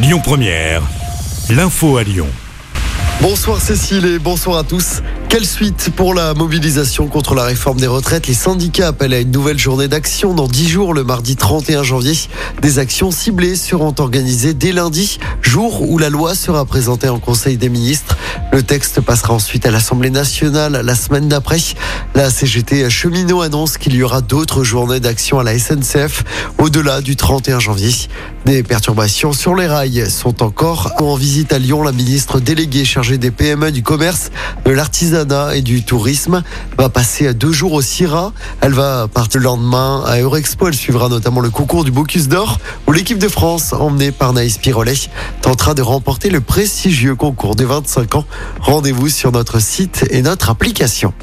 Lyon Première, l'info à Lyon. Bonsoir Cécile et bonsoir à tous. Quelle suite pour la mobilisation contre la réforme des retraites? Les syndicats appellent à une nouvelle journée d'action dans 10 jours, le mardi 31 janvier. Des actions ciblées seront organisées dès lundi, jour où la loi sera présentée en Conseil des ministres. Le texte passera ensuite à l'Assemblée nationale la semaine d'après. La CGT cheminot annonce qu'il y aura d'autres journées d'action à la SNCF au-delà du 31 janvier. Des perturbations sur les rails sont encore en visite à Lyon. La ministre déléguée chargée des PME, du commerce, de l'artisanat et du tourisme va passer deux jours au CIRA. Elle va partir le lendemain à Eurexpo. Elle suivra notamment le concours du Bocuse d'Or où l'équipe de France, emmenée par Naïs Pirolet, tentera de remporter le prestigieux concours des 25 ans. Rendez-vous sur notre site et notre application.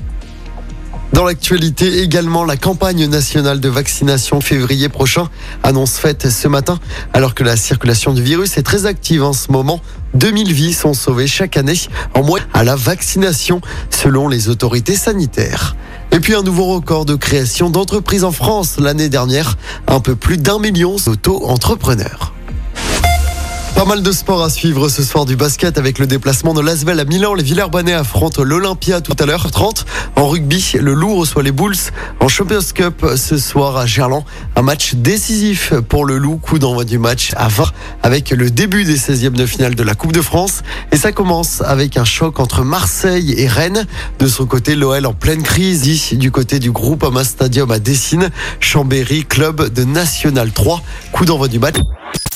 Dans l'actualité également, la campagne nationale de vaccination février prochain, annonce faite ce matin, alors que la circulation du virus est très active en ce moment. 2000 vies sont sauvées chaque année en moyenne à la vaccination selon les autorités sanitaires. Et puis un nouveau record de création d'entreprises en France l'année dernière, un peu plus d'un million d'auto-entrepreneurs. Pas mal de sport à suivre ce soir du basket avec le déplacement de Lasvel à Milan. Les Villers-Banais affrontent l'Olympia tout à l'heure 30. En rugby, le Loup reçoit les Bulls en Champions Cup ce soir à Gerland. Un match décisif pour le Loup. Coup d'envoi du match à 20 avec le début des 16e de finale de la Coupe de France. Et ça commence avec un choc entre Marseille et Rennes. De son côté, l'OL en pleine crise. Du côté du groupe Ama Stadium à Dessine. Chambéry, club de National 3. Coup d'envoi du match.